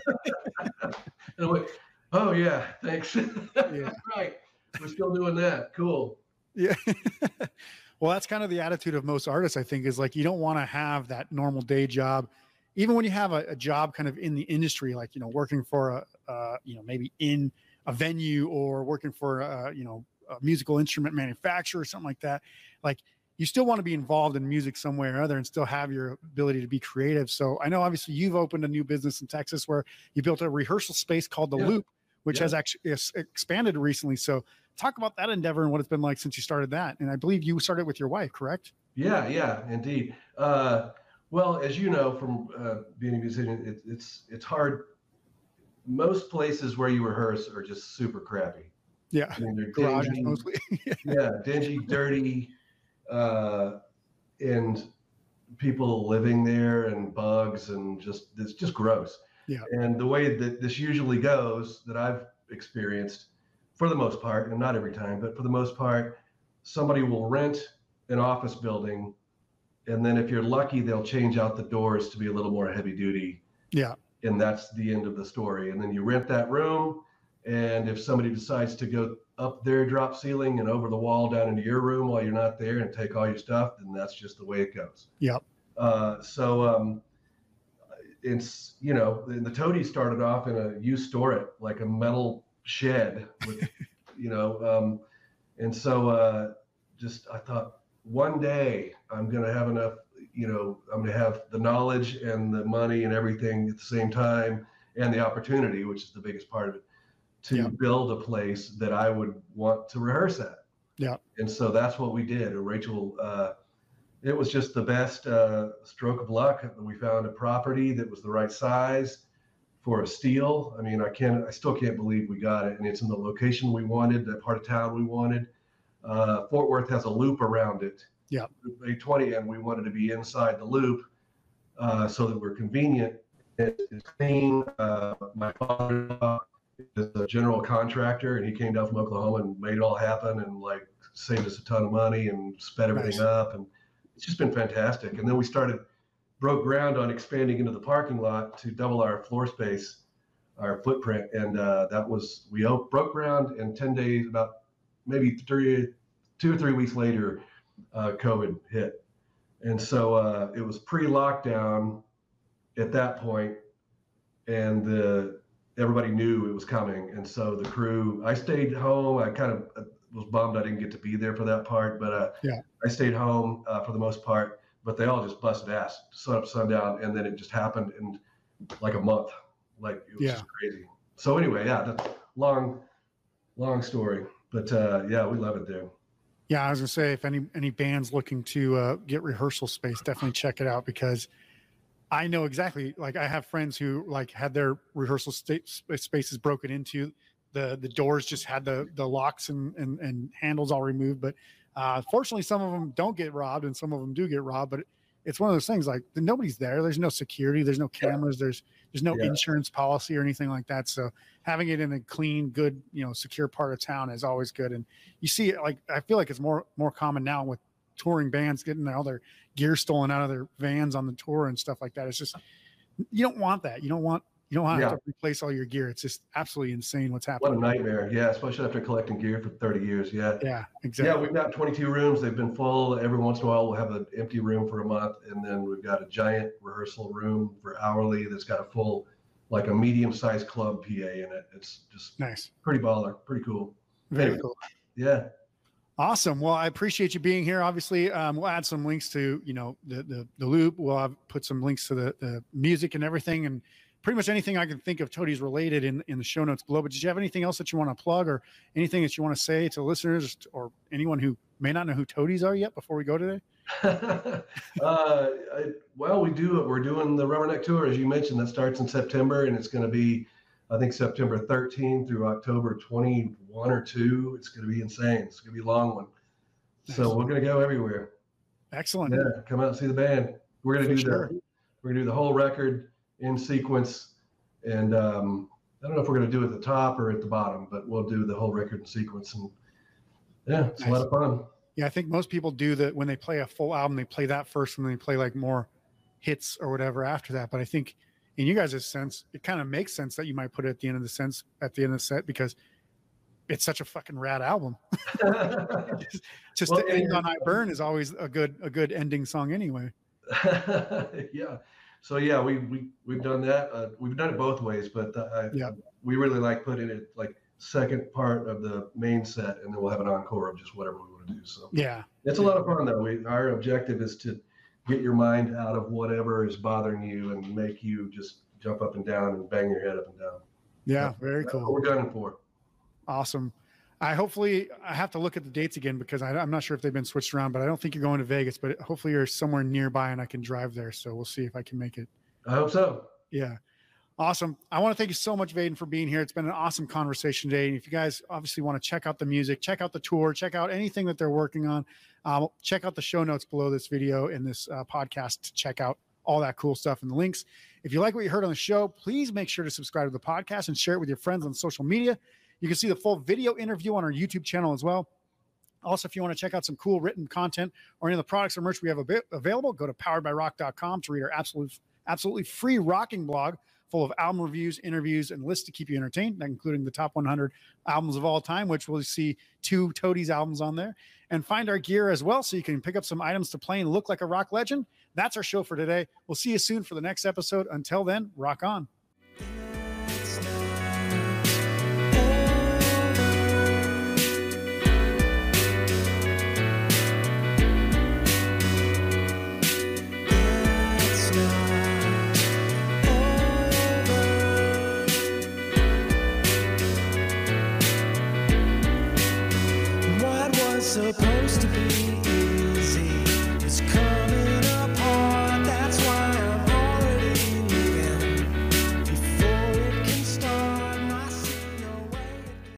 I'm like, "Oh yeah, thanks." Yeah. right. We're still doing that. Cool. Yeah. well, that's kind of the attitude of most artists, I think, is like you don't want to have that normal day job even when you have a, a, job kind of in the industry, like you know, working for a, uh, you know, maybe in a venue or working for a, you know, a musical instrument manufacturer or something like that, like you still want to be involved in music some way or other and still have your ability to be creative. So I know obviously you've opened a new business in Texas where you built a rehearsal space called the yeah. Loop, which yeah. has actually expanded recently. So talk about that endeavor and what it's been like since you started that. And I believe you started with your wife, correct? Yeah, yeah, indeed. Uh, Well, as you know from uh, being a musician, it, it's it's hard. Most places where you rehearse are just super crappy. Yeah, mean, they're dingy, mostly. yeah, dingy, dirty, uh, and people living there and bugs and just it's just gross. Yeah. And the way that this usually goes, that I've experienced, for the most part, and not every time, but for the most part, somebody will rent an office building, and then if you're lucky, they'll change out the doors to be a little more heavy duty. Yeah. And that's the end of the story. And then you rent that room, and if somebody decides to go up their drop ceiling and over the wall down into your room while you're not there and take all your stuff, then that's just the way it goes. Yep. Uh, so um, it's you know the, toady started off in a used store it like a metal shed with you know um, and so uh, just i thought one day i'm going to have enough you know i'm going to have the knowledge and the money and everything at the same time and the opportunity which is the biggest part of it to yeah. build a place that i would want to rehearse at yeah and so that's what we did rachel uh, it was just the best uh, stroke of luck. We found a property that was the right size for a steel. I mean, I can't, I still can't believe we got it, and it's in the location we wanted, the part of town we wanted. Uh, Fort Worth has a loop around it. Yeah. 820, and we wanted to be inside the loop uh, so that we're convenient. It's clean. Uh, my father is a general contractor, and he came down from Oklahoma and made it all happen, and like saved us a ton of money and sped everything nice. up and it's just been fantastic. And then we started, broke ground on expanding into the parking lot to double our floor space, our footprint. And uh, that was, we broke ground in 10 days, about maybe three, two or three weeks later, uh, COVID hit. And so uh, it was pre lockdown at that point, and the, everybody knew it was coming. And so the crew, I stayed home. I kind of was bummed I didn't get to be there for that part, but uh, yeah, I stayed home uh, for the most part. But they all just busted ass, sun up, sundown, and then it just happened in like a month. Like it was yeah. just crazy. So anyway, yeah, that's long, long story, but uh, yeah, we love it there. Yeah, I was gonna say if any any bands looking to uh, get rehearsal space, definitely check it out because I know exactly. Like I have friends who like had their rehearsal state spaces broken into the the doors just had the the locks and and, and handles all removed. But uh, fortunately, some of them don't get robbed, and some of them do get robbed. But it's one of those things like nobody's there. There's no security. There's no cameras. There's there's no yeah. insurance policy or anything like that. So having it in a clean, good, you know, secure part of town is always good. And you see it like I feel like it's more more common now with touring bands getting all their gear stolen out of their vans on the tour and stuff like that. It's just you don't want that. You don't want you don't have yeah. to replace all your gear. It's just absolutely insane what's happening. What a nightmare. Yeah, especially after collecting gear for 30 years. Yeah. Yeah, exactly. Yeah, we've got 22 rooms. They've been full. Every once in a while, we'll have an empty room for a month. And then we've got a giant rehearsal room for hourly that's got a full, like a medium sized club PA in it. It's just nice. Pretty baller. Pretty cool. Very anyway, cool. Yeah. Awesome. Well, I appreciate you being here. Obviously, um, we'll add some links to you know the the, the loop. We'll have put some links to the, the music and everything, and pretty much anything I can think of Toadies related in, in the show notes below. But did you have anything else that you want to plug or anything that you want to say to listeners or anyone who may not know who Toadies are yet before we go today? uh, I, well, we do. We're doing the Rubberneck Tour, as you mentioned, that starts in September, and it's going to be, I think, September 13 through October 21 or 2. It's going to be insane. It's going to be a long one. So we're going to go everywhere. Excellent. Yeah, come out and see the band. We're going to do sure. the we're going to do the whole record in sequence. And um, I don't know if we're going to do it at the top or at the bottom, but we'll do the whole record in sequence. And yeah, it's nice. a lot of fun. Yeah, I think most people do that when they play a full album, they play that first and then they play like more hits or whatever after that. But I think in you guys' sense, it kind of makes sense that you might put it at the end of the sense at the end of the set because it's such a fucking rad album. just, just well, to end on I Burn is always a good a good ending song anyway. yeah so yeah, we we we've done that. Uh, we've done it both ways, but uh, yeah, we really like putting it like second part of the main set, and then we'll have an encore of just whatever we want to do. So yeah, it's a lot of fun though. We our objective is to get your mind out of whatever is bothering you and make you just jump up and down and bang your head up and down. Yeah, very That's cool. we're gunning for. Awesome. I hopefully I have to look at the dates again because I, am not sure if they've been switched around, but I don't think you're going to Vegas, but hopefully you're somewhere nearby and I can drive there. So we'll see if I can make it. I hope so. Yeah. Awesome. I want to thank you so much, Vaden, for being here. It's been an awesome conversation today. And if you guys obviously want to check out the music, check out the tour, check out anything that they're working on, um, check out the show notes below this video and this uh, podcast to check out all that cool stuff and the links. If you like what you heard on the show, please make sure to subscribe to the podcast and share it with your friends on social media. You can see the full video interview on our YouTube channel as well. Also, if you want to check out some cool written content or any of the products or merch we have available, go to poweredbyrock.com to read our absolute, absolutely free rocking blog full of album reviews, interviews, and lists to keep you entertained, including the top 100 albums of all time, which we'll see two Toadies albums on there. And find our gear as well so you can pick up some items to play and look like a rock legend. That's our show for today. We'll see you soon for the next episode. Until then, rock on.